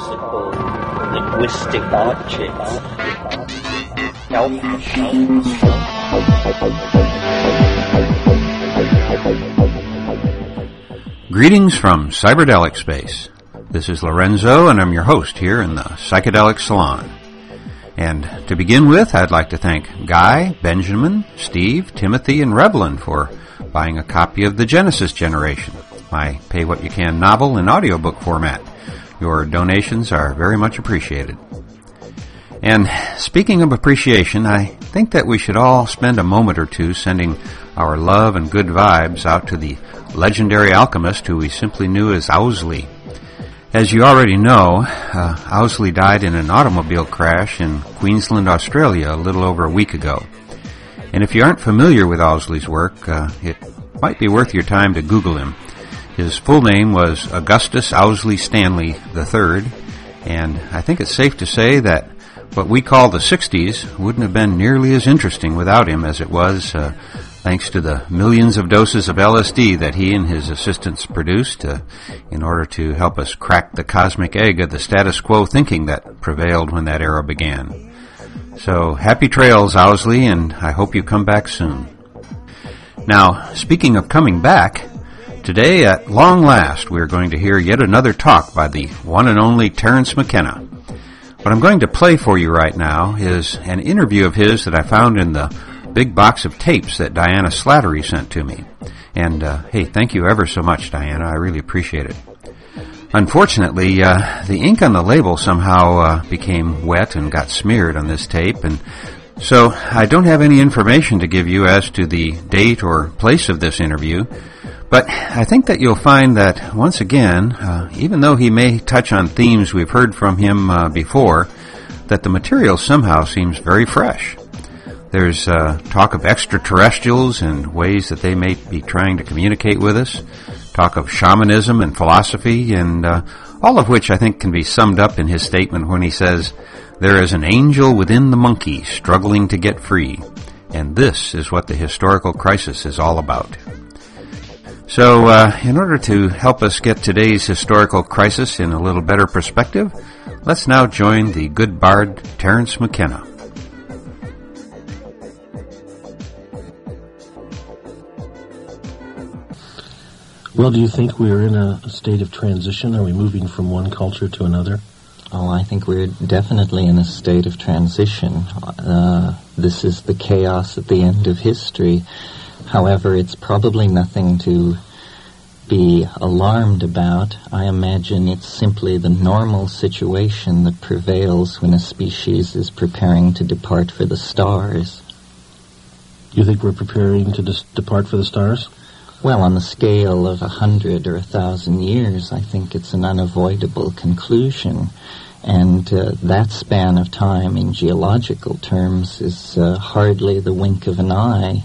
whimsical linguistic objects. Greetings from Cyberdelic Space. This is Lorenzo, and I'm your host here in the Psychedelic Salon. And to begin with, I'd like to thank Guy, Benjamin, Steve, Timothy, and Revlin for buying a copy of The Genesis Generation, my pay what you can novel in audiobook format. Your donations are very much appreciated. And speaking of appreciation, I think that we should all spend a moment or two sending our love and good vibes out to the legendary alchemist who we simply knew as Owsley. As you already know, uh, Owsley died in an automobile crash in Queensland, Australia a little over a week ago. And if you aren't familiar with Owsley's work, uh, it might be worth your time to Google him. His full name was Augustus Owsley Stanley III, and I think it's safe to say that what we call the 60s wouldn't have been nearly as interesting without him as it was uh, thanks to the millions of doses of LSD that he and his assistants produced uh, in order to help us crack the cosmic egg of the status quo thinking that prevailed when that era began. So happy trails, Owsley, and I hope you come back soon. Now, speaking of coming back, today at long last we are going to hear yet another talk by the one and only Terence McKenna. What I'm going to play for you right now is an interview of his that I found in the big box of tapes that Diana Slattery sent to me. And uh, hey, thank you ever so much, Diana. I really appreciate it. Unfortunately, uh, the ink on the label somehow uh, became wet and got smeared on this tape, and so I don't have any information to give you as to the date or place of this interview. But I think that you'll find that once again, uh, even though he may touch on themes we've heard from him uh, before, that the material somehow seems very fresh. There's uh, talk of extraterrestrials and ways that they may be trying to communicate with us talk of shamanism and philosophy, and uh, all of which I think can be summed up in his statement when he says, There is an angel within the monkey struggling to get free, and this is what the historical crisis is all about. So, uh, in order to help us get today's historical crisis in a little better perspective, let's now join the good bard Terence McKenna. Well, do you think we're in a state of transition? Are we moving from one culture to another? Oh, I think we're definitely in a state of transition. Uh, this is the chaos at the end of history. However, it's probably nothing to be alarmed about. I imagine it's simply the normal situation that prevails when a species is preparing to depart for the stars. You think we're preparing to dis- depart for the stars? Well, on the scale of a hundred or a thousand years, I think it's an unavoidable conclusion. And uh, that span of time in geological terms is uh, hardly the wink of an eye.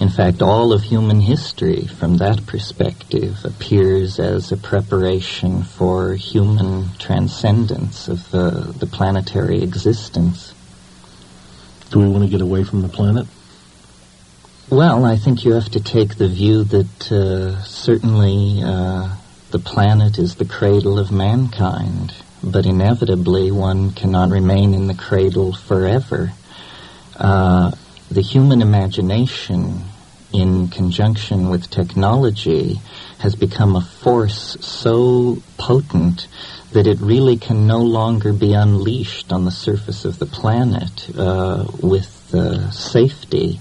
In fact, all of human history from that perspective appears as a preparation for human transcendence of uh, the planetary existence. Do we want to get away from the planet? Well, I think you have to take the view that uh, certainly uh, the planet is the cradle of mankind, but inevitably one cannot remain in the cradle forever. Uh, the human imagination, in conjunction with technology, has become a force so potent that it really can no longer be unleashed on the surface of the planet uh, with uh, safety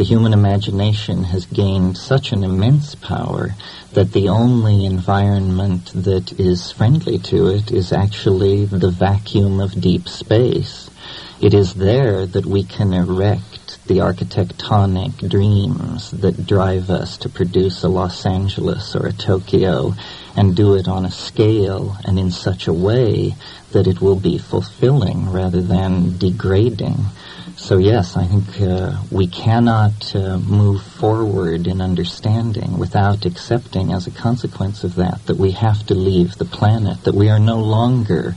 the human imagination has gained such an immense power that the only environment that is friendly to it is actually the vacuum of deep space. It is there that we can erect the architectonic dreams that drive us to produce a Los Angeles or a Tokyo and do it on a scale and in such a way that it will be fulfilling rather than degrading. So yes, I think uh, we cannot uh, move forward in understanding without accepting as a consequence of that that we have to leave the planet, that we are no longer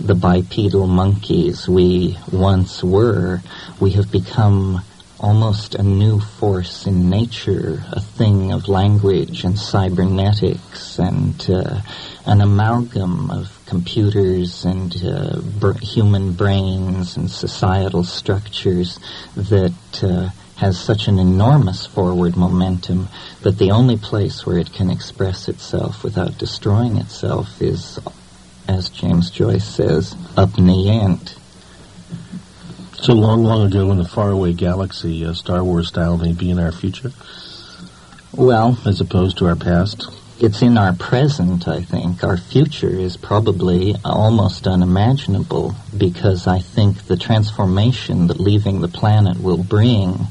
the bipedal monkeys we once were. We have become almost a new force in nature, a thing of language and cybernetics and uh, an amalgam of computers and uh, br- human brains and societal structures that uh, has such an enormous forward momentum that the only place where it can express itself without destroying itself is, as James Joyce says, up in the ant. So long, long ago in the faraway galaxy, uh, Star Wars style may be in our future, Well, as opposed to our past. it's in our present, I think. Our future is probably almost unimaginable because I think the transformation that leaving the planet will bring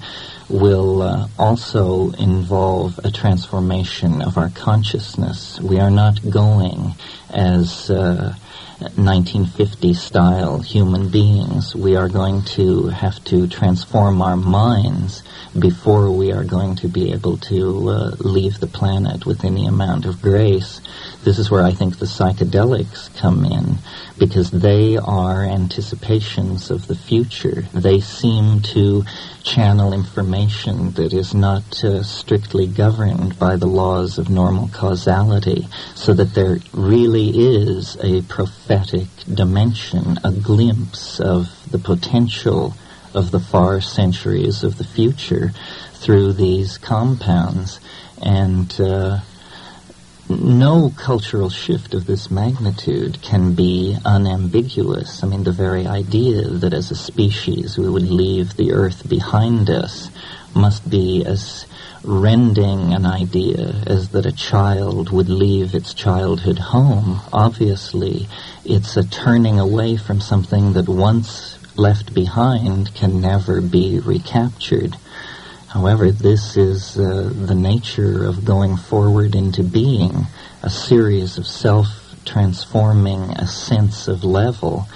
will uh, also involve a transformation of our consciousness. We are not going as uh, 1950 style human beings. We are going to have to transform our minds before we are going to be able to uh, leave the planet with any amount of grace. This is where I think the psychedelics come in because they are anticipations of the future. They seem to channel information that is not uh, strictly governed by the laws of normal causality, so that there really is a prophetic dimension, a glimpse of the potential of the far centuries of the future through these compounds. And uh, no cultural shift of this magnitude can be unambiguous. I mean, the very idea that as a species we would leave the earth behind us must be as rending an idea as that a child would leave its childhood home. Obviously, it's a turning away from something that once left behind can never be recaptured. However, this is uh, the nature of going forward into being, a series of self-transforming ascents of level,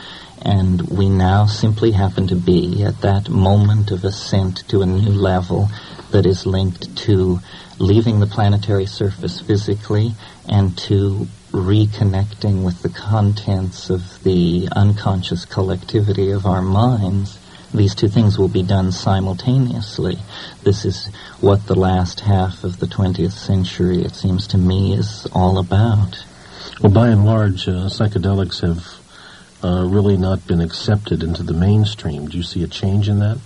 and we now simply happen to be at that moment of ascent to a new level that is linked to leaving the planetary surface physically and to reconnecting with the contents of the unconscious collectivity of our minds these two things will be done simultaneously. This is what the last half of the 20th century, it seems to me, is all about. Well, by and large, uh, psychedelics have uh, really not been accepted into the mainstream. Do you see a change in that?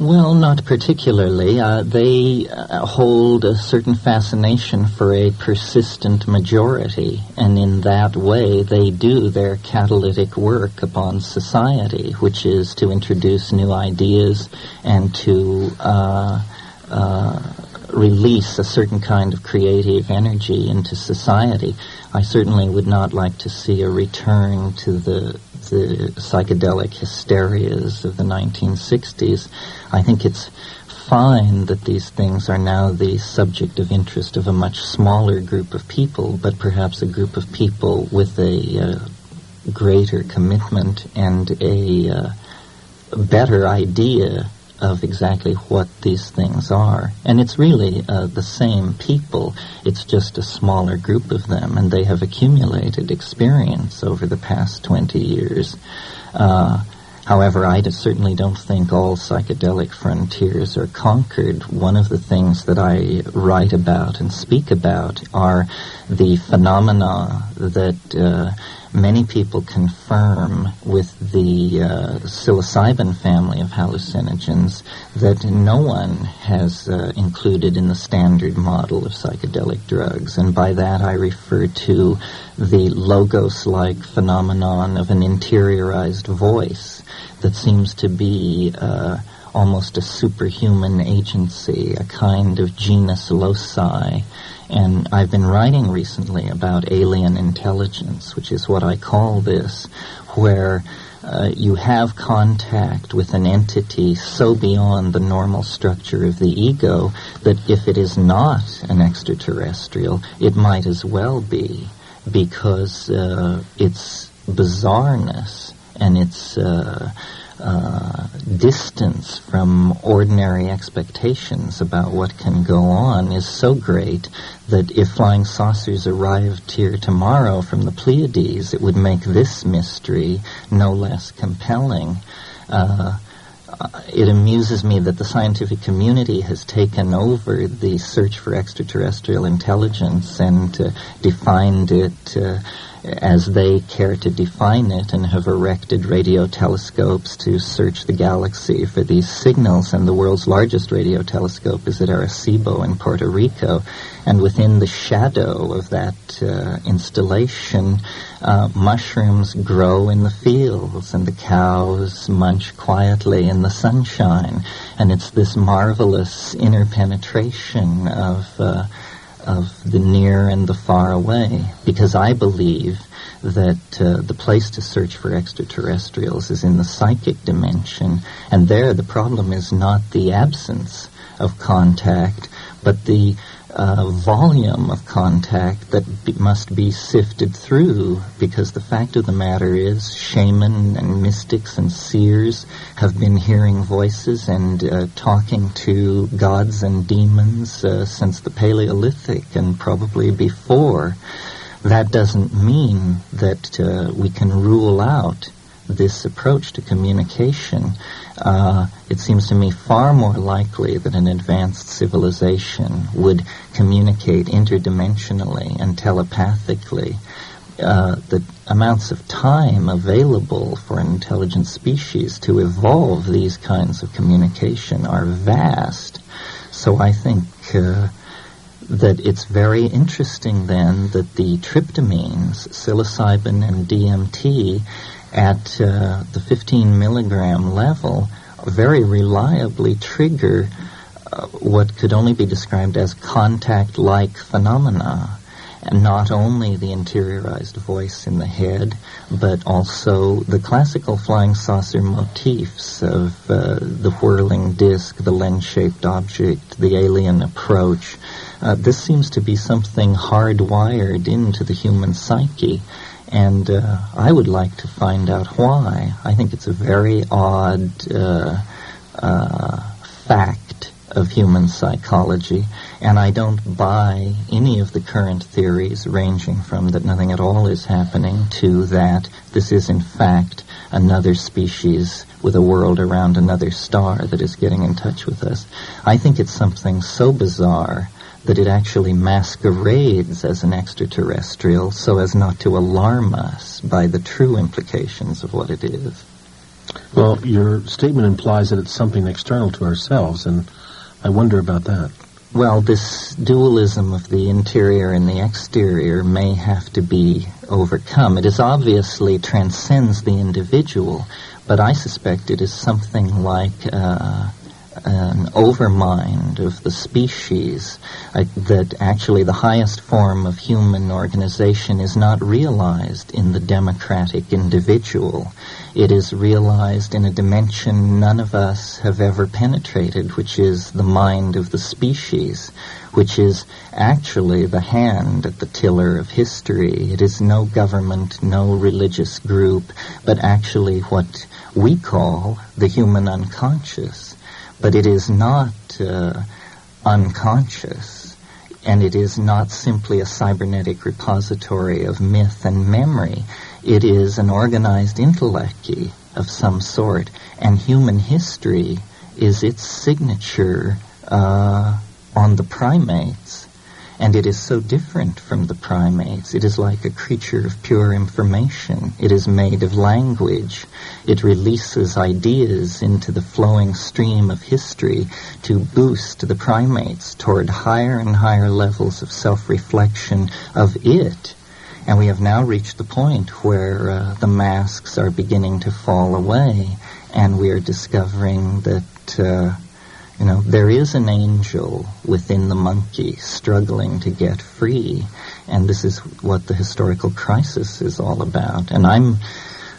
Well, not particularly. Uh, they uh, hold a certain fascination for a persistent majority, and in that way they do their catalytic work upon society, which is to introduce new ideas and to uh, uh, release a certain kind of creative energy into society. I certainly would not like to see a return to the the psychedelic hysterias of the 1960s. I think it's fine that these things are now the subject of interest of a much smaller group of people, but perhaps a group of people with a uh, greater commitment and a uh, better idea of exactly what these things are. And it's really uh, the same people. It's just a smaller group of them, and they have accumulated experience over the past 20 years. Uh, however, I certainly don't think all psychedelic frontiers are conquered. One of the things that I write about and speak about are the phenomena that uh, many people confirm with the uh, psilocybin family of hallucinogens that no one has uh, included in the standard model of psychedelic drugs. And by that I refer to the logos-like phenomenon of an interiorized voice that seems to be uh, almost a superhuman agency, a kind of genius loci. And I've been writing recently about alien intelligence, which is what I call this, where uh, you have contact with an entity so beyond the normal structure of the ego that if it is not an extraterrestrial, it might as well be because uh, its bizarreness and its uh, uh, distance from ordinary expectations about what can go on is so great that if flying saucers arrived here tomorrow from the Pleiades, it would make this mystery no less compelling. Uh, it amuses me that the scientific community has taken over the search for extraterrestrial intelligence and uh, defined it uh, as they care to define it and have erected radio telescopes to search the galaxy for these signals. And the world's largest radio telescope is at Arecibo in Puerto Rico. And within the shadow of that uh, installation, uh, mushrooms grow in the fields and the cows munch quietly in the sunshine. And it's this marvelous interpenetration of uh, of the near and the far away, because I believe that uh, the place to search for extraterrestrials is in the psychic dimension, and there the problem is not the absence of contact, but the uh, volume of contact that be, must be sifted through because the fact of the matter is shaman and mystics and seers have been hearing voices and uh, talking to gods and demons uh, since the Paleolithic and probably before. That doesn't mean that uh, we can rule out this approach to communication, uh, it seems to me far more likely that an advanced civilization would communicate interdimensionally and telepathically. Uh, the amounts of time available for an intelligent species to evolve these kinds of communication are vast. So I think uh, that it's very interesting then that the tryptamines, psilocybin and DMT, at uh, the 15 milligram level very reliably trigger uh, what could only be described as contact-like phenomena. And not only the interiorized voice in the head, but also the classical flying saucer motifs of uh, the whirling disc, the lens-shaped object, the alien approach. Uh, this seems to be something hardwired into the human psyche. And uh, I would like to find out why. I think it's a very odd uh, uh, fact of human psychology, and I don't buy any of the current theories ranging from that nothing at all is happening to that this is in fact another species with a world around another star that is getting in touch with us. I think it's something so bizarre that it actually masquerades as an extraterrestrial so as not to alarm us by the true implications of what it is. Well, your statement implies that it's something external to ourselves, and I wonder about that. Well, this dualism of the interior and the exterior may have to be overcome. It is obviously transcends the individual, but I suspect it is something like uh, an overmind of the species, uh, that actually the highest form of human organization is not realized in the democratic individual. It is realized in a dimension none of us have ever penetrated, which is the mind of the species, which is actually the hand at the tiller of history. It is no government, no religious group, but actually what we call the human unconscious but it is not uh, unconscious, and it is not simply a cybernetic repository of myth and memory. It is an organized intellect of some sort, and human history is its signature uh, on the primates and it is so different from the primates. It is like a creature of pure information. It is made of language. It releases ideas into the flowing stream of history to boost the primates toward higher and higher levels of self-reflection of it. And we have now reached the point where uh, the masks are beginning to fall away, and we are discovering that uh, you know, there is an angel within the monkey struggling to get free, and this is what the historical crisis is all about. And I'm,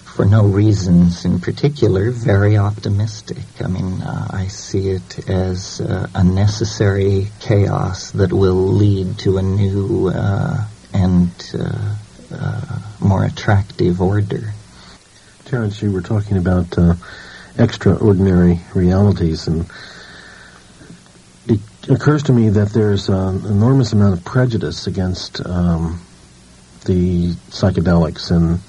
for no reasons in particular, very optimistic. I mean, uh, I see it as uh, a necessary chaos that will lead to a new uh, and uh, uh, more attractive order. Terence, you were talking about uh, extraordinary realities and occurs to me that there's an enormous amount of prejudice against um, the psychedelics and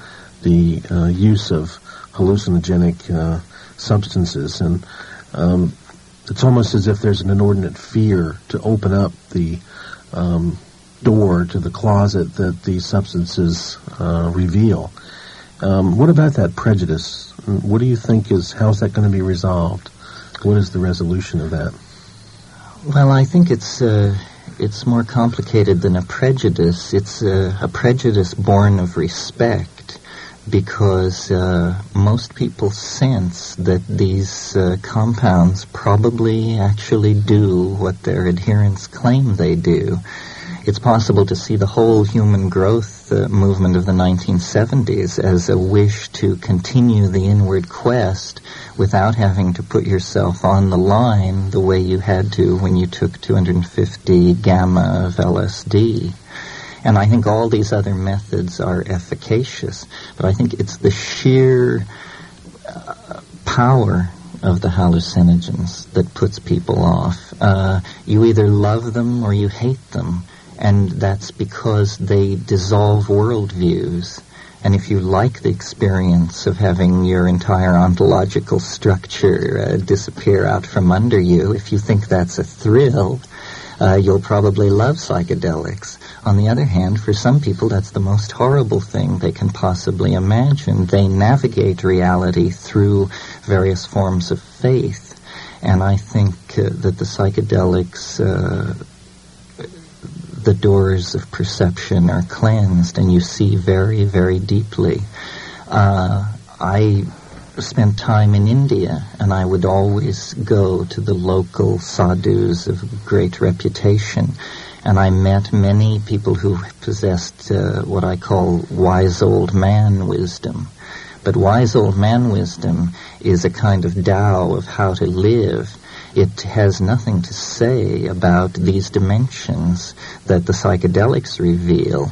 the uh, use of hallucinogenic uh, substances, and um, it's almost as if there's an inordinate fear to open up the um, door to the closet that these substances uh, reveal. Um, what about that prejudice? What do you think is, how's that going to be resolved? What is the resolution of that? Well, I think it's uh, it's more complicated than a prejudice. It's a, a prejudice born of respect, because uh, most people sense that these uh, compounds probably actually do what their adherents claim they do it's possible to see the whole human growth uh, movement of the 1970s as a wish to continue the inward quest without having to put yourself on the line the way you had to when you took 250 gamma of LSD. And I think all these other methods are efficacious, but I think it's the sheer uh, power of the hallucinogens that puts people off. Uh, you either love them or you hate them and that's because they dissolve worldviews. And if you like the experience of having your entire ontological structure uh, disappear out from under you, if you think that's a thrill, uh, you'll probably love psychedelics. On the other hand, for some people, that's the most horrible thing they can possibly imagine. They navigate reality through various forms of faith. And I think uh, that the psychedelics uh, the doors of perception are cleansed and you see very, very deeply. Uh, I spent time in India and I would always go to the local sadhus of great reputation and I met many people who possessed uh, what I call wise old man wisdom. But wise old man wisdom is a kind of Tao of how to live it has nothing to say about these dimensions that the psychedelics reveal.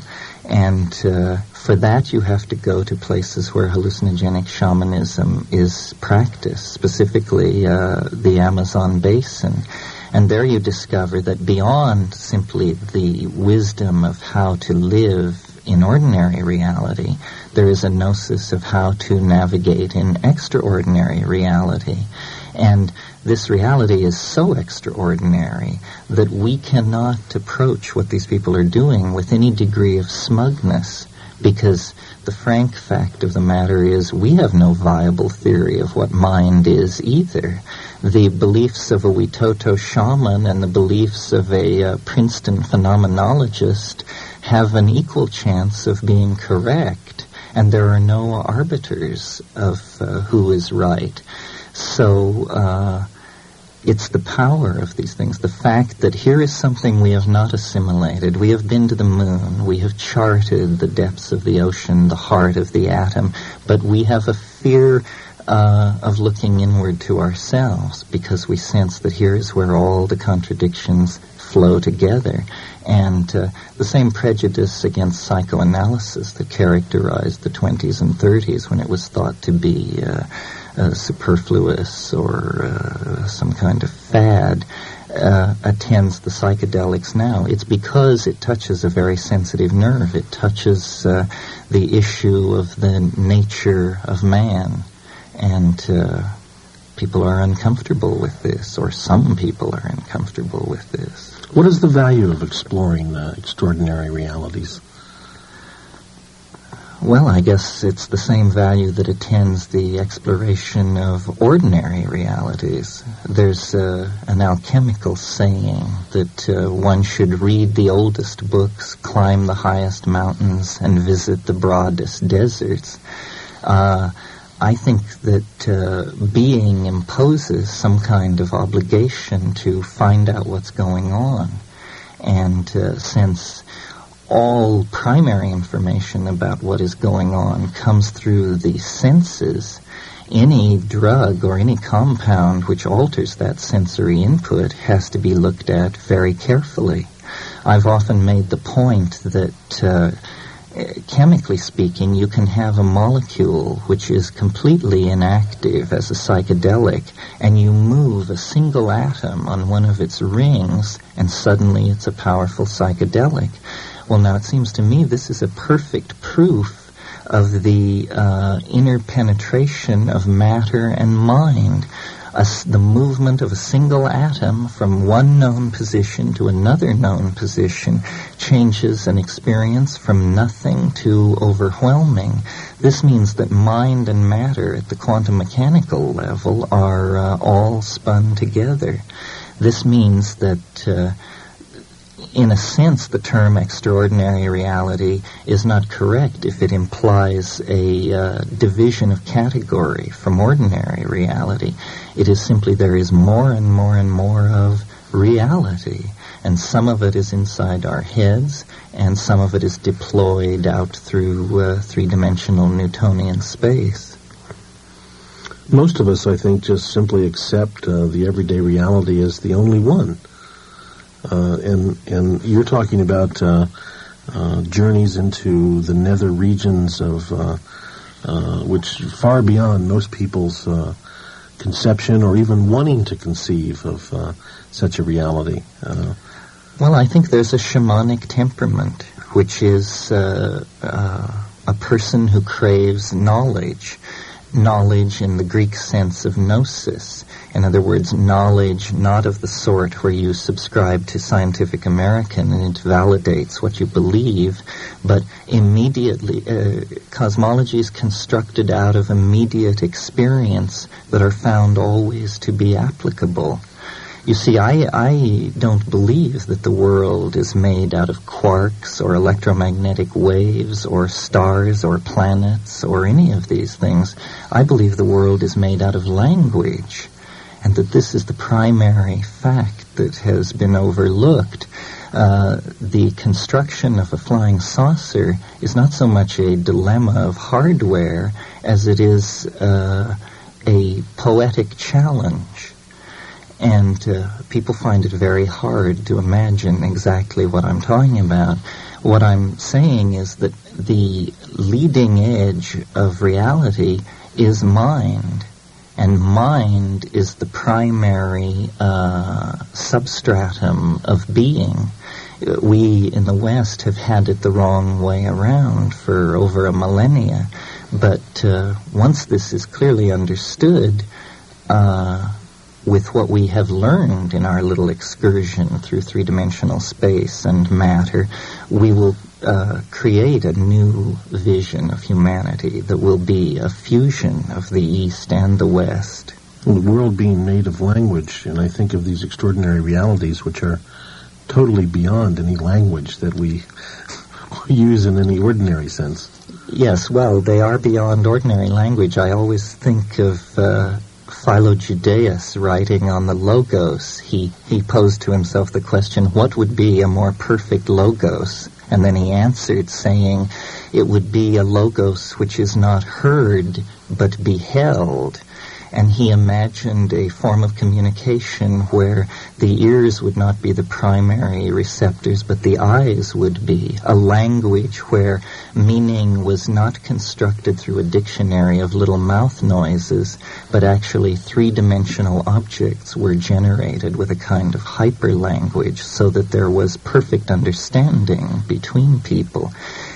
And uh, for that, you have to go to places where hallucinogenic shamanism is practiced, specifically uh, the Amazon basin. And there you discover that beyond simply the wisdom of how to live in ordinary reality, there is a gnosis of how to navigate in extraordinary reality. And this reality is so extraordinary that we cannot approach what these people are doing with any degree of smugness because the frank fact of the matter is we have no viable theory of what mind is either. The beliefs of a Witoto shaman and the beliefs of a uh, Princeton phenomenologist have an equal chance of being correct, and there are no arbiters of uh, who is right. So, uh, it's the power of these things, the fact that here is something we have not assimilated. We have been to the moon, we have charted the depths of the ocean, the heart of the atom, but we have a fear uh, of looking inward to ourselves because we sense that here is where all the contradictions flow together. And uh, the same prejudice against psychoanalysis that characterized the 20s and 30s when it was thought to be uh, uh, superfluous or uh, some kind of fad uh, attends the psychedelics now. It's because it touches a very sensitive nerve. It touches uh, the issue of the nature of man. And uh, people are uncomfortable with this, or some people are uncomfortable with this. What is the value of exploring the extraordinary realities? Well, I guess it's the same value that attends the exploration of ordinary realities. There's uh, an alchemical saying that uh, one should read the oldest books, climb the highest mountains, and visit the broadest deserts. Uh, I think that uh, being imposes some kind of obligation to find out what's going on. And uh, since all primary information about what is going on comes through the senses, any drug or any compound which alters that sensory input has to be looked at very carefully. I've often made the point that uh, chemically speaking, you can have a molecule which is completely inactive as a psychedelic, and you move a single atom on one of its rings, and suddenly it's a powerful psychedelic. Well, now it seems to me this is a perfect proof of the uh, inner penetration of matter and mind. a the movement of a single atom from one known position to another known position changes an experience from nothing to overwhelming. This means that mind and matter at the quantum mechanical level are uh, all spun together. This means that uh, in a sense, the term extraordinary reality is not correct if it implies a uh, division of category from ordinary reality. It is simply there is more and more and more of reality. And some of it is inside our heads, and some of it is deployed out through uh, three-dimensional Newtonian space. Most of us, I think, just simply accept uh, the everyday reality as the only one. Uh, and and you're talking about uh, uh, journeys into the nether regions of which far beyond most people's conception or even wanting to conceive of such a reality. well, I think there's a shamanic temperament, which is uh, uh, a person who craves knowledge, knowledge in the Greek sense of gnosis. In other words, knowledge not of the sort where you subscribe to Scientific American and it validates what you believe, but immediately, uh, cosmology is constructed out of immediate experience that are found always to be applicable. You see, I, I don't believe that the world is made out of quarks or electromagnetic waves or stars or planets or any of these things. I believe the world is made out of language and that this is the primary fact that has been overlooked. Uh, the construction of a flying saucer is not so much a dilemma of hardware as it is uh, a poetic challenge. And uh, people find it very hard to imagine exactly what I'm talking about. What I'm saying is that the leading edge of reality is mind and mind is the primary uh, substratum of being. We in the West have had it the wrong way around for over a millennia, but uh, once this is clearly understood, uh, with what we have learned in our little excursion through three-dimensional space and matter, we will uh, create a new vision of humanity that will be a fusion of the East and the West. Well, the world being made of language, and I think of these extraordinary realities which are totally beyond any language that we use in any ordinary sense. Yes, well, they are beyond ordinary language. I always think of uh, Philo Judaeus writing on the logos. He, he posed to himself the question, what would be a more perfect logos? And then he answered saying, it would be a logos which is not heard, but beheld and he imagined a form of communication where the ears would not be the primary receptors, but the eyes would be. A language where meaning was not constructed through a dictionary of little mouth noises, but actually three-dimensional objects were generated with a kind of hyperlanguage so that there was perfect understanding between people.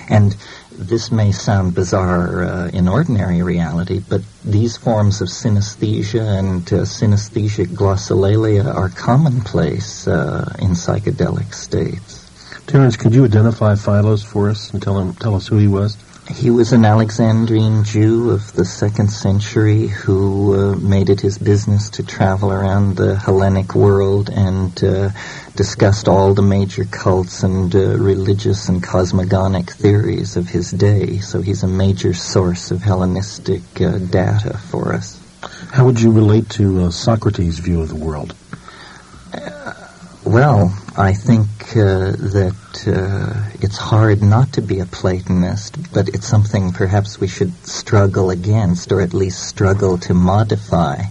And this may sound bizarre uh, in ordinary reality, but these forms of synesthesia and uh, synesthesic glossolalia are commonplace uh, in psychedelic states. Terence, could you identify Philos for us and tell him tell us who he was? He was an Alexandrine Jew of the second century who uh, made it his business to travel around the Hellenic world and uh, discussed all the major cults and uh, religious and cosmogonic theories of his day. So he's a major source of Hellenistic uh, data for us. How would you relate to uh, Socrates' view of the world? Well, I think uh, that uh, it's hard not to be a Platonist, but it's something perhaps we should struggle against, or at least struggle to modify.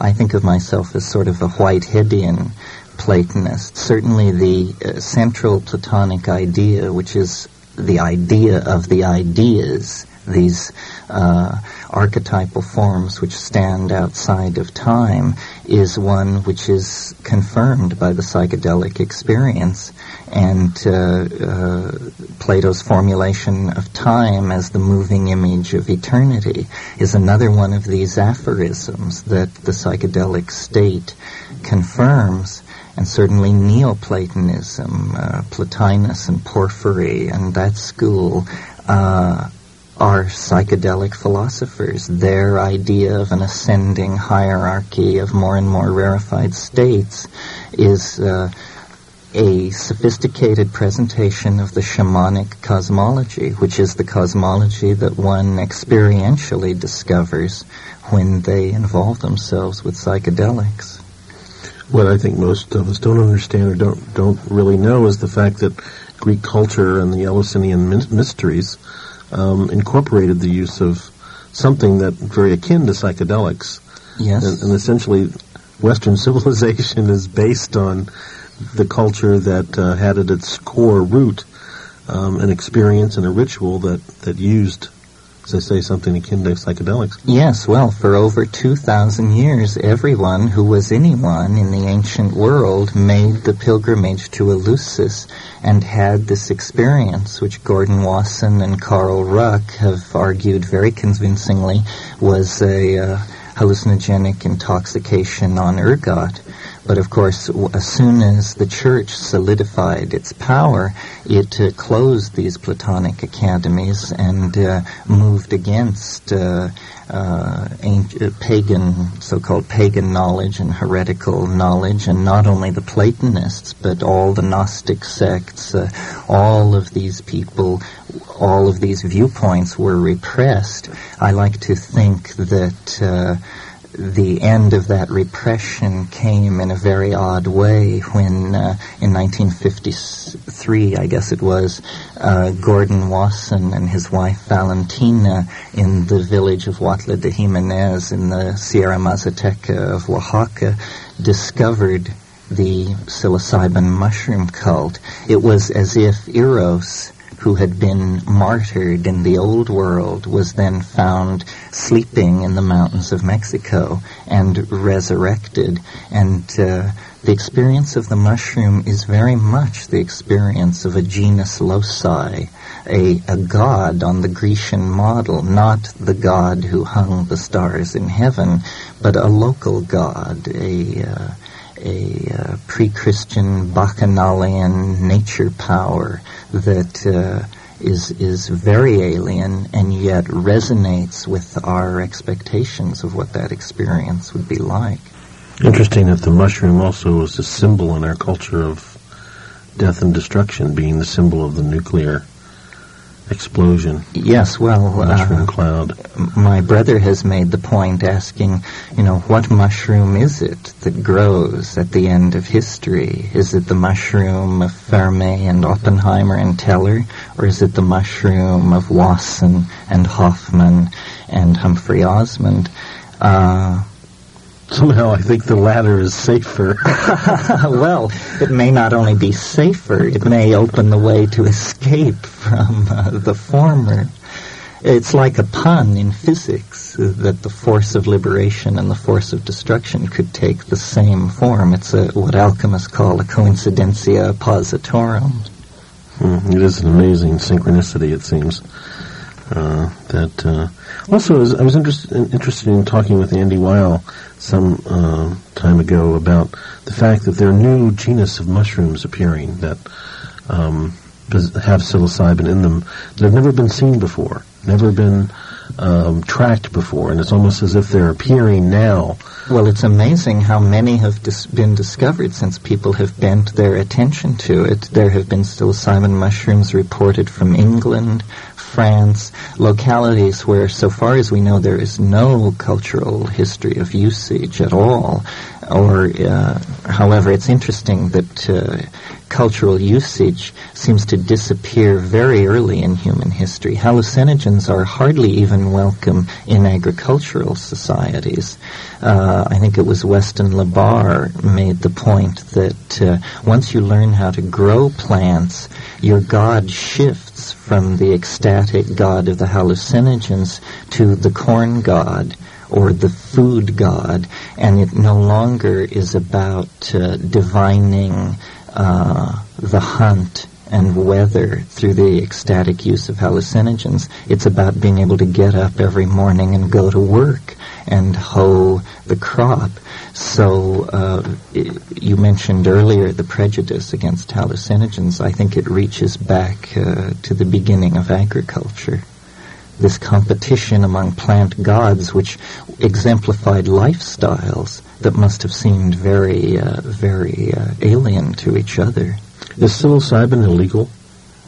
I think of myself as sort of a Whiteheadian Platonist. Certainly the uh, central Platonic idea, which is the idea of the ideas, these uh, archetypal forms which stand outside of time is one which is confirmed by the psychedelic experience. And uh, uh, Plato's formulation of time as the moving image of eternity is another one of these aphorisms that the psychedelic state confirms and certainly Neoplatonism, uh, Plotinus and Porphyry and that school uh, are psychedelic philosophers. Their idea of an ascending hierarchy of more and more rarefied states is uh, a sophisticated presentation of the shamanic cosmology, which is the cosmology that one experientially discovers when they involve themselves with psychedelics. What I think most of us don't understand or don't don't really know is the fact that Greek culture and the Eleusinian mysteries um, incorporated the use of something that very akin to psychedelics. Yes. And, and essentially, Western civilization is based on the culture that uh, had at its core root um, an experience and a ritual that, that used I say, something akin to psychedelics. Yes, well, for over 2,000 years, everyone who was anyone in the ancient world made the pilgrimage to Eleusis and had this experience, which Gordon Wasson and Carl Ruck have argued very convincingly was a uh, hallucinogenic intoxication on ergot. But of course, as soon as the church solidified its power, it uh, closed these Platonic academies and uh, moved against uh, uh ancient, pagan, so-called pagan knowledge and heretical knowledge, and not only the Platonists, but all the Gnostic sects, uh, all of these people, all of these viewpoints were repressed. I like to think that uh, the end of that repression came in a very odd way when, uh, in 1953, I guess it was, uh, Gordon Wasson and his wife Valentina in the village of Huautla de Jimenez in the Sierra Mazateca of Oaxaca discovered the psilocybin mushroom cult. It was as if Eros who had been martyred in the old world was then found sleeping in the mountains of Mexico and resurrected. And uh, the experience of the mushroom is very much the experience of a genius loci, a, a god on the Grecian model, not the god who hung the stars in heaven, but a local god, a uh, a uh, pre-Christian bacchanalian nature power that uh, is is very alien and yet resonates with our expectations of what that experience would be like. Interesting that the mushroom also was a symbol in our culture of death and destruction, being the symbol of the nuclear explosion. Yes, well, mushroom uh, cloud. My brother has made the point, asking, you know, what mushroom is it that grows at the end of history? Is it the mushroom of Fermi and Oppenheimer and Teller, or is it the mushroom of Wasson and Hofmann and Humphrey Osmond? Uh, Somehow I think the latter is safer. well, it may not only be safer, it may open the way to escape from uh, the former. It's like a pun in physics uh, that the force of liberation and the force of destruction could take the same form. It's a, what alchemists call a coincidentia oppositorum. Mm, it is an amazing synchronicity, it seems. Uh, that uh, also, I was, I was interested, interested in talking with Andy Weil some uh, time ago about the fact that there are new genus of mushrooms appearing that um, have psilocybin in them that have never been seen before, never been um, tracked before, and it's almost as if they're appearing now. Well, it's amazing how many have dis- been discovered since people have bent their attention to it. There have been psilocybin mushrooms reported from England, France, localities where, so far as we know, there is no cultural history of usage at all. Or, uh, however, it's interesting that uh, cultural usage seems to disappear very early in human history. Hallucinogens are hardly even welcome in agricultural societies. Uh, I think it was Weston La Barre made the point that uh, once you learn how to grow plants, your God shifts from the ecstatic God of the hallucinogens to the corn God or the food God, and it no longer is about uh, divining uh, the hunt and weather through the ecstatic use of hallucinogens. It's about being able to get up every morning and go to work and hoe the crop. So uh, you mentioned earlier the prejudice against hallucinogens. I think it reaches back uh, to the beginning of agriculture. This competition among plant gods, which exemplified lifestyles that must have seemed very, uh, very uh, alien to each other. Is psilocybin illegal?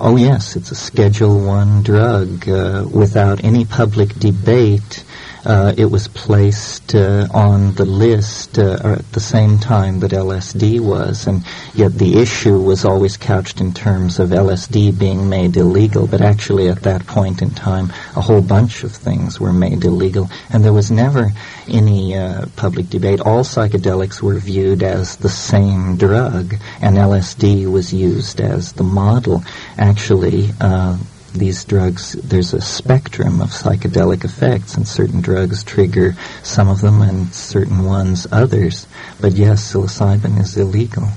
Oh yes, it's a Schedule One drug uh, without any public debate uh, it was placed uh, on the list uh, at the same time that LSD was, and yet the issue was always couched in terms of LSD being made illegal, but actually at that point in time, a whole bunch of things were made illegal, and there was never any uh, public debate. All psychedelics were viewed as the same drug, and LSD was used as the model. Actually, uh, these drugs, there's a spectrum of psychedelic effects, and certain drugs trigger some of them and certain ones others. But yes, psilocybin is illegal.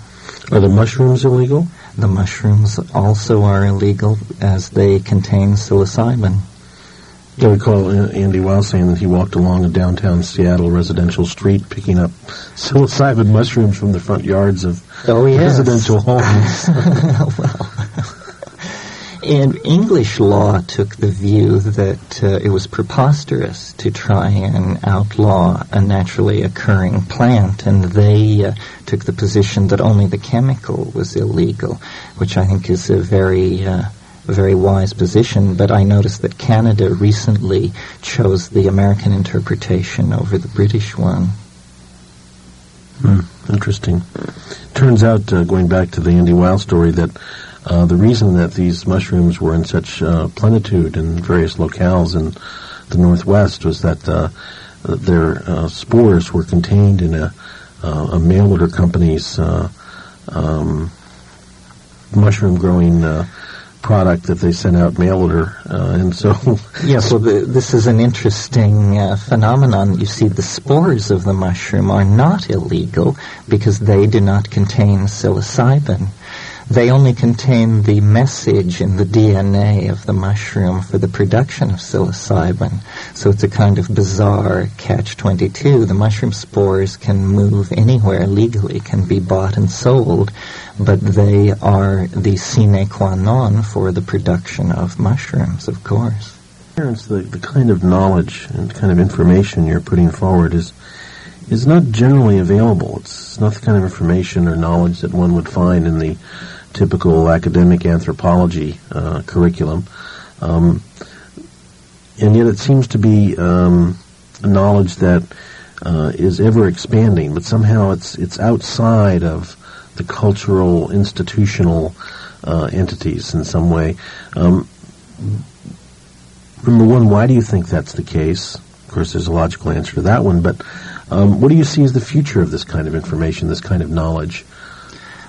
Are the mushrooms illegal? The mushrooms also are illegal as they contain psilocybin. I recall uh, Andy Weil saying that he walked along a downtown Seattle residential street picking up psilocybin mushrooms from the front yards of oh, yes. residential homes. well, and English law took the view that uh, it was preposterous to try and outlaw a naturally occurring plant, and they uh, took the position that only the chemical was illegal, which I think is a very uh, very wise position, but I noticed that Canada recently chose the American interpretation over the British one. Hmm, interesting. Turns out, uh, going back to the Andy Weil story, that uh, the reason that these mushrooms were in such uh, plenitude in various locales in the Northwest was that uh, their uh, spores were contained in a, uh, a mail order company's um, mushroom growing product that they sent out mail order, uh, and so yes. Well, the, this is an interesting uh, phenomenon. You see, the spores of the mushroom are not illegal because they do not contain psilocybin. They only contain the message in the DNA of the mushroom for the production of psilocybin. So it's a kind of bizarre catch-22. The mushroom spores can move anywhere legally, can be bought and sold, but they are the sine qua non for the production of mushrooms, of course. The, the kind of knowledge and kind of information you're putting forward is is not generally available. It's not the kind of information or knowledge that one would find in the typical academic anthropology uh, curriculum. Um, and yet it seems to be um, a knowledge that uh, is ever expanding, but somehow it's it's outside of the cultural institutional uh, entities in some way. Um, number one, why do you think that's the case? Of course, there's a logical answer to that one, but um, what do you see as the future of this kind of information, this kind of knowledge?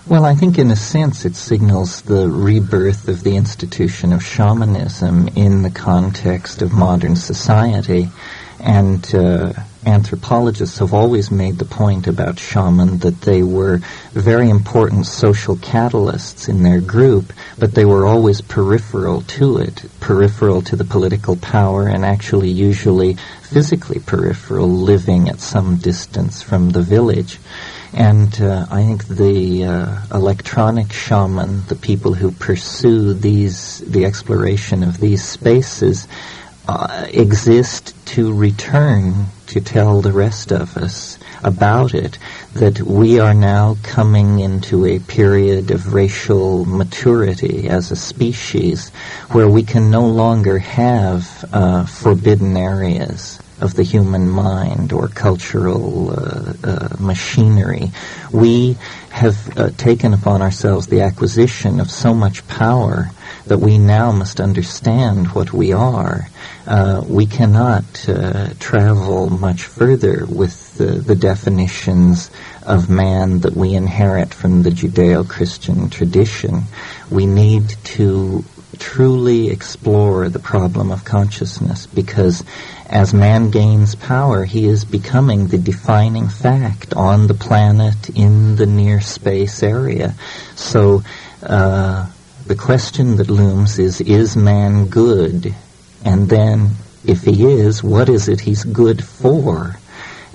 Well, I think in a sense it signals the rebirth of the institution of shamanism in the context of modern society. And uh, anthropologists have always made the point about shaman that they were very important social catalysts in their group, but they were always peripheral to it, peripheral to the political power, and actually usually physically peripheral, living at some distance from the village. And uh, I think the uh, electronic shaman, the people who pursue these, the exploration of these spaces, uh, exist to return to tell the rest of us about it, that we are now coming into a period of racial maturity as a species where we can no longer have uh, forbidden areas of the human mind or cultural uh, uh, machinery. We have uh, taken upon ourselves the acquisition of so much power that we now must understand what we are. Uh, we cannot uh, travel much further with the, the definitions of man that we inherit from the Judeo-Christian tradition. We need to truly explore the problem of consciousness because as man gains power, he is becoming the defining fact on the planet in the near space area. So uh, the question that looms is, is man good? And then, if he is, what is it he's good for?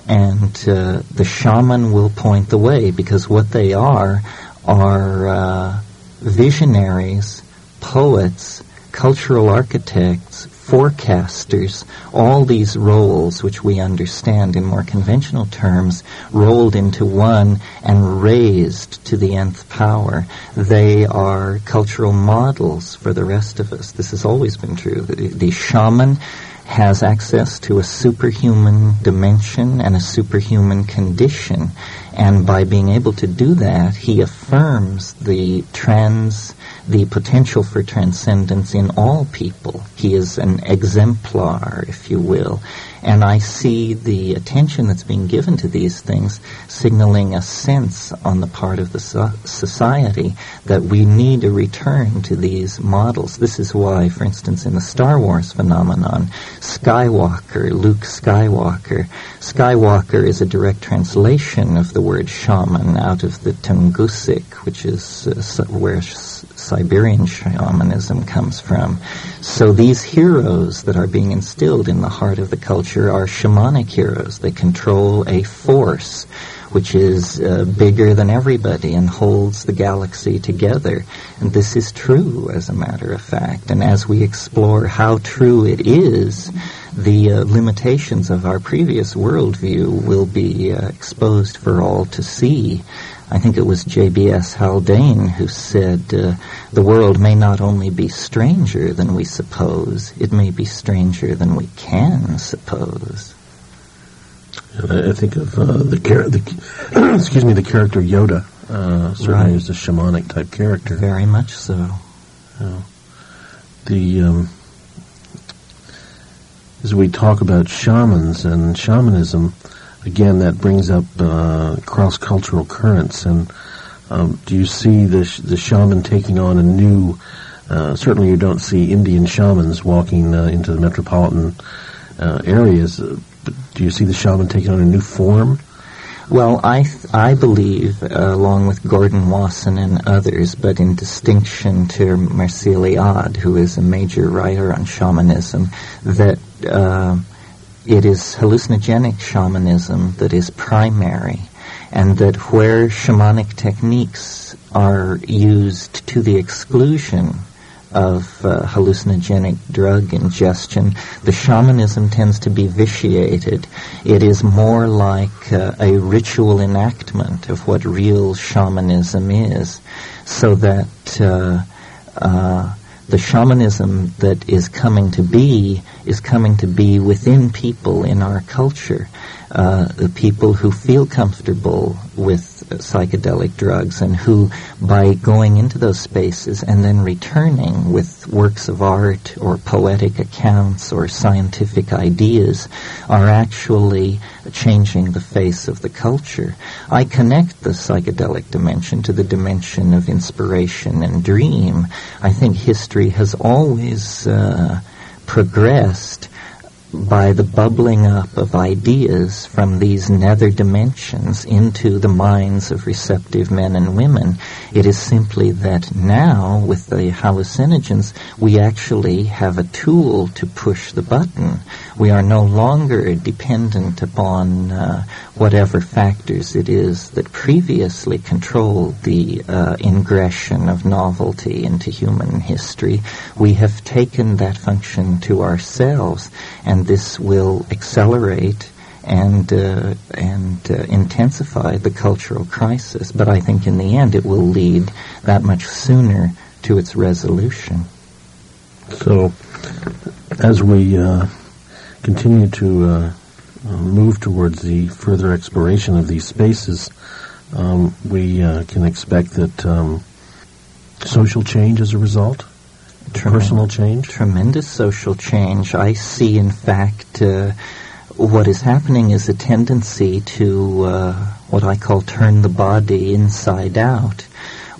And uh, the shaman will point the way because what they are are uh, visionaries poets, cultural architects, forecasters, all these roles which we understand in more conventional terms rolled into one and raised to the nth power. They are cultural models for the rest of us. This has always been true. The, the shaman has access to a superhuman dimension and a superhuman condition. And by being able to do that, he affirms the trans the potential for transcendence in all people. He is an exemplar, if you will. And I see the attention that's being given to these things signaling a sense on the part of the so- society that we need to return to these models. This is why, for instance, in the Star Wars phenomenon, Skywalker, Luke Skywalker, Skywalker is a direct translation of the word shaman out of the Tungusic, which is uh, where Siberian shamanism comes from. So these heroes that are being instilled in the heart of the culture are shamanic heroes. They control a force which is uh, bigger than everybody and holds the galaxy together. And this is true, as a matter of fact. And as we explore how true it is, the uh, limitations of our previous worldview will be uh, exposed for all to see. I think it was J.B.S. Haldane who said, uh, the world may not only be stranger than we suppose, it may be stranger than we can suppose. I think of uh, the, char- the excuse me, the character Yoda. Uh, certainly right. is a shamanic type character. Very much so. the um, as we talk about shamans and shamanism, again, that brings up uh, cross-cultural currents. And um, do you see the sh- the shaman taking on a new? Uh, certainly, you don't see Indian shamans walking uh, into the metropolitan uh, areas. Do you see the shaman taking on a new form? Well, I th- I believe, uh, along with Gordon Wasson and others, but in distinction to Mircea Eliade, who is a major writer on shamanism, that uh, it is hallucinogenic shamanism that is primary, and that where shamanic techniques are used to the exclusion of uh, hallucinogenic drug ingestion, the shamanism tends to be vitiated. It is more like uh, a ritual enactment of what real shamanism is, so that uh, uh, the shamanism that is coming to be is coming to be within people in our culture. Uh, the people who feel comfortable with psychedelic drugs and who, by going into those spaces and then returning with works of art or poetic accounts or scientific ideas, are actually changing the face of the culture. I connect the psychedelic dimension to the dimension of inspiration and dream. I think history has always uh, progressed by the bubbling up of ideas from these nether dimensions into the minds of receptive men and women. It is simply that now, with the hallucinogens, we actually have a tool to push the button. We are no longer dependent upon uh, whatever factors it is that previously controlled the uh, ingression of novelty into human history. We have taken that function to ourselves, and this will accelerate and uh, and uh, intensify the cultural crisis. But I think in the end, it will lead that much sooner to its resolution. So, as we uh, continue to uh, move towards the further exploration of these spaces, um, we uh, can expect that um, social change as a result. personal change? Tremendous social change. I see, in fact, uh, what is happening is a tendency to uh, what I call turn the body inside out.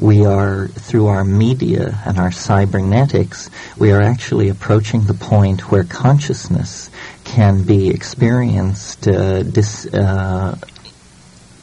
We are, through our media and our cybernetics, we are actually approaching the point where consciousness can be experienced uh, dis, uh,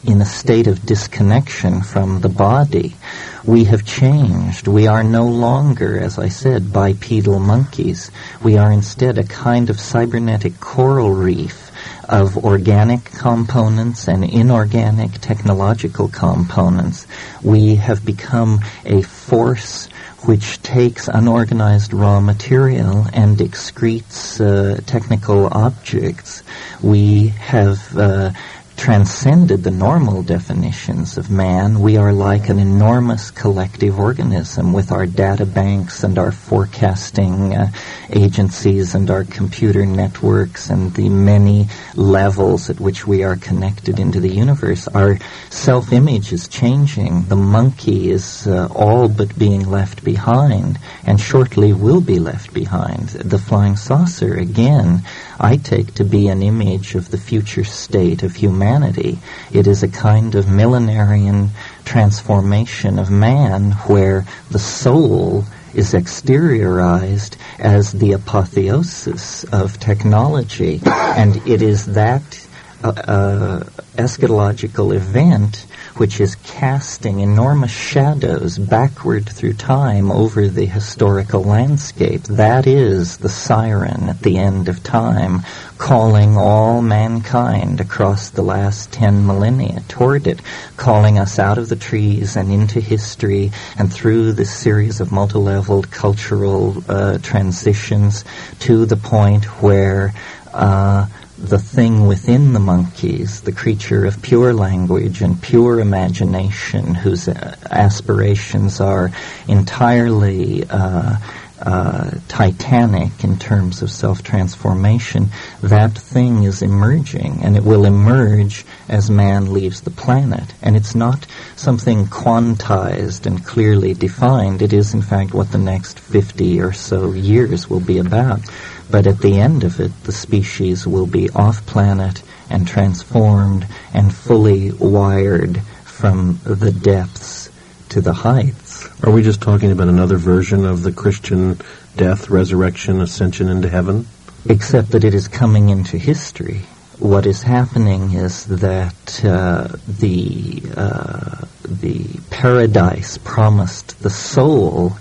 in a state of disconnection from the body. We have changed. We are no longer, as I said, bipedal monkeys. We are instead a kind of cybernetic coral reef of organic components and inorganic technological components. We have become a force which takes unorganized raw material and excretes uh, technical objects. We have uh, transcended the normal definitions of man. We are like an enormous collective organism with our data banks and our forecasting uh, agencies and our computer networks and the many levels at which we are connected into the universe. Our self-image is changing. The monkey is uh, all but being left behind and shortly will be left behind. The flying saucer, again, I take to be an image of the future state of humanity. It is a kind of millenarian transformation of man where the soul is exteriorized as the apotheosis of technology. And it is that uh, uh, eschatological event which is casting enormous shadows backward through time over the historical landscape. That is the siren at the end of time, calling all mankind across the last ten millennia toward it, calling us out of the trees and into history and through this series of multi-leveled cultural uh, transitions to the point where uh, the thing within the monkeys, the creature of pure language and pure imagination, whose uh, aspirations are entirely uh, uh, titanic in terms of self-transformation, that thing is emerging, and it will emerge as man leaves the planet. And it's not something quantized and clearly defined. It is, in fact, what the next 50 or so years will be about. But at the end of it, the species will be off planet and transformed and fully wired from the depths to the heights. Are we just talking about another version of the Christian death, resurrection, ascension into heaven? Except that it is coming into history. What is happening is that uh, the uh, the paradise promised the soul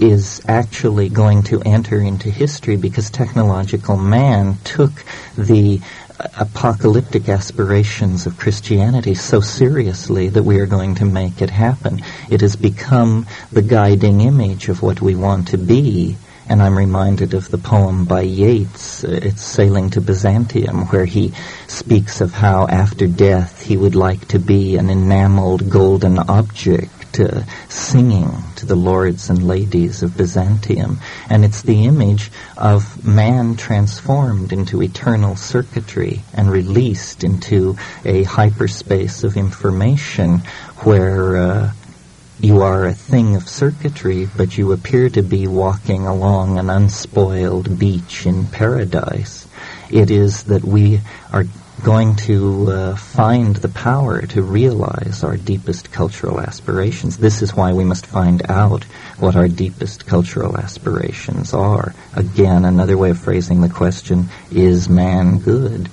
is actually going to enter into history because technological man took the apocalyptic aspirations of Christianity so seriously that we are going to make it happen. It has become the guiding image of what we want to be. And I'm reminded of the poem by Yeats, uh, It's Sailing to Byzantium, where he speaks of how after death he would like to be an enameled golden object uh, singing to the lords and ladies of Byzantium. And it's the image of man transformed into eternal circuitry and released into a hyperspace of information where uh, you are a thing of circuitry, but you appear to be walking along an unspoiled beach in paradise. It is that we are going to uh, find the power to realize our deepest cultural aspirations. This is why we must find out what our deepest cultural aspirations are. Again, another way of phrasing the question, is man good?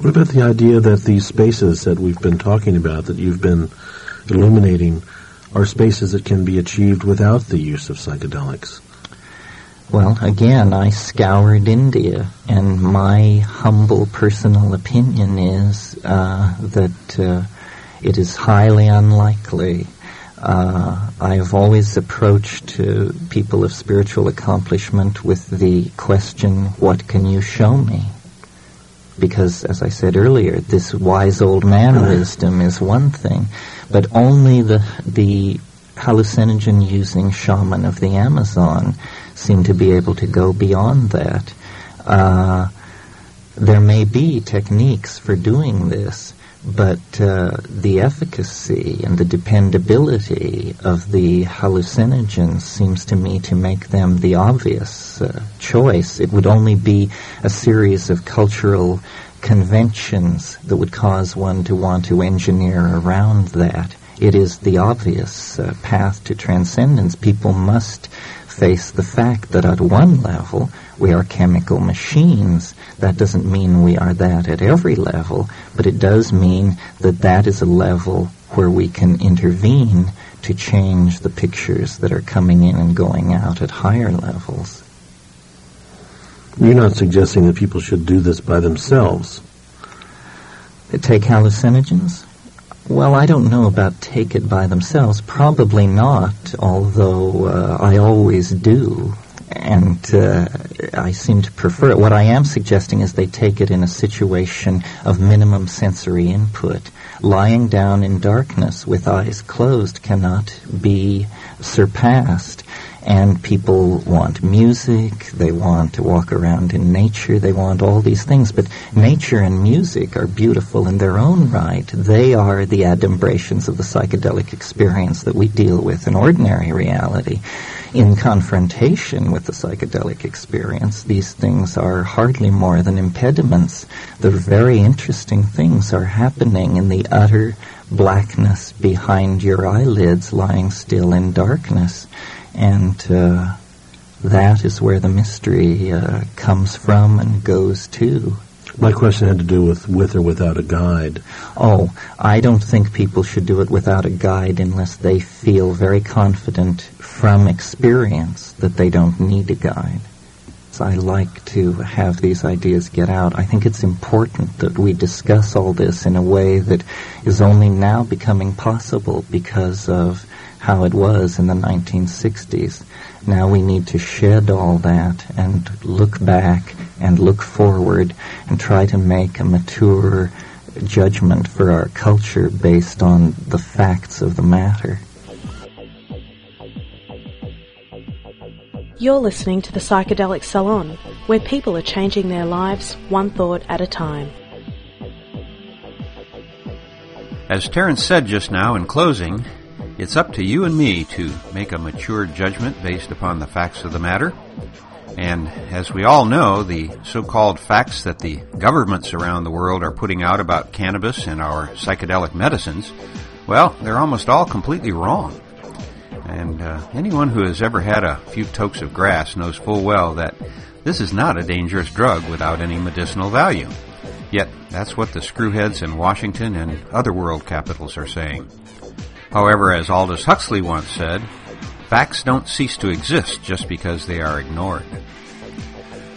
What about the idea that these spaces that we've been talking about, that you've been illuminating, are spaces that can be achieved without the use of psychedelics? Well, again, I scoured India, and my humble personal opinion is uh, that uh, it is highly unlikely. Uh, I have always approached people of spiritual accomplishment with the question, what can you show me? Because, as I said earlier, this wise old man wisdom is one thing, but only the, the hallucinogen using shaman of the Amazon seem to be able to go beyond that. Uh, there may be techniques for doing this, but uh, the efficacy and the dependability of the hallucinogens seems to me to make them the obvious uh, choice. It would only be a series of cultural conventions that would cause one to want to engineer around that. It is the obvious uh, path to transcendence. People must face the fact that at one level we are chemical machines. That doesn't mean we are that at every level, but it does mean that that is a level where we can intervene to change the pictures that are coming in and going out at higher levels. You're not suggesting that people should do this by themselves. Take hallucinogens? Well, I don't know about take it by themselves. Probably not, although uh, I always do. And uh, I seem to prefer it. What I am suggesting is they take it in a situation of minimum sensory input. Lying down in darkness with eyes closed cannot be surpassed and people want music, they want to walk around in nature, they want all these things. But nature and music are beautiful in their own right. They are the adumbrations of the psychedelic experience that we deal with in ordinary reality. In confrontation with the psychedelic experience, these things are hardly more than impediments. The very interesting things are happening in the utter blackness behind your eyelids lying still in darkness. And uh, that is where the mystery uh, comes from and goes to. My question had to do with with or without a guide. Oh, I don't think people should do it without a guide unless they feel very confident from experience that they don't need a guide. So I like to have these ideas get out. I think it's important that we discuss all this in a way that is only now becoming possible because of how it was in the 1960s. Now we need to shed all that and look back and look forward and try to make a mature judgment for our culture based on the facts of the matter. You're listening to the Psychedelic Salon, where people are changing their lives one thought at a time. As Terence said just now in closing, it's up to you and me to make a mature judgment based upon the facts of the matter. And as we all know, the so-called facts that the governments around the world are putting out about cannabis and our psychedelic medicines, well, they're almost all completely wrong. And uh, anyone who has ever had a few tokes of grass knows full well that this is not a dangerous drug without any medicinal value. Yet, that's what the screwheads in Washington and other world capitals are saying. However, as Aldous Huxley once said, facts don't cease to exist just because they are ignored.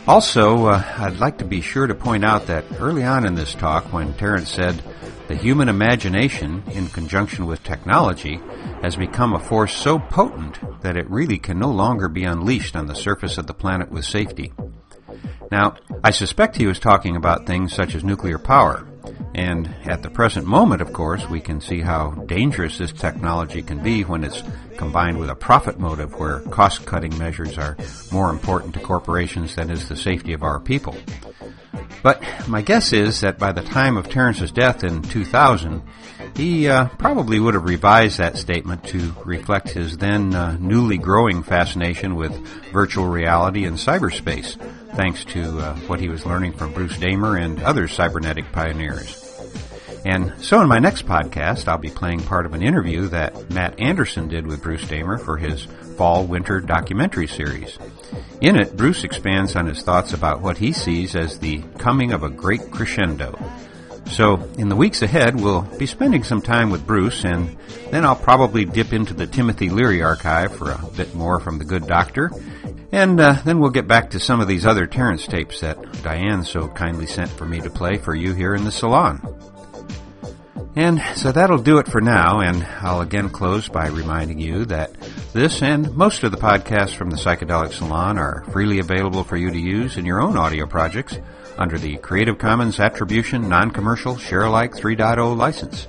Also, uh, I'd like to be sure to point out that early on in this talk, when Terence said the human imagination, in conjunction with technology, has become a force so potent that it really can no longer be unleashed on the surface of the planet with safety. Now, I suspect he was talking about things such as nuclear power, and at the present moment, of course, we can see how dangerous this technology can be when it's combined with a profit motive where cost cutting measures are more important to corporations than is the safety of our people. But my guess is that by the time of Terence's death in 2000, he uh, probably would have revised that statement to reflect his then uh, newly growing fascination with virtual reality and cyberspace, thanks to uh, what he was learning from Bruce Damer and other cybernetic pioneers. And so in my next podcast, I'll be playing part of an interview that Matt Anderson did with Bruce Damer for his fall winter documentary series. In it, Bruce expands on his thoughts about what he sees as the coming of a great crescendo. So, in the weeks ahead, we'll be spending some time with Bruce, and then I'll probably dip into the Timothy Leary archive for a bit more from the good doctor, and uh, then we'll get back to some of these other Terence tapes that Diane so kindly sent for me to play for you here in the salon. And so that'll do it for now, and I'll again close by reminding you that this and most of the podcasts from the Psychedelic Salon are freely available for you to use in your own audio projects under the Creative Commons Attribution Non-Commercial Sharealike 3.0 license.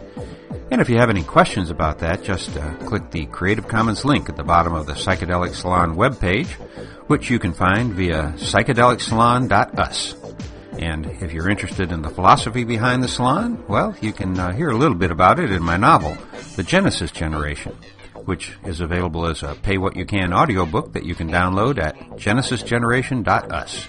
And if you have any questions about that, just uh, click the Creative Commons link at the bottom of the Psychedelic Salon webpage, which you can find via psychedelicsalon.us. And if you're interested in the philosophy behind the salon, well, you can uh, hear a little bit about it in my novel, The Genesis Generation, which is available as a pay what you can audiobook that you can download at genesisgeneration.us.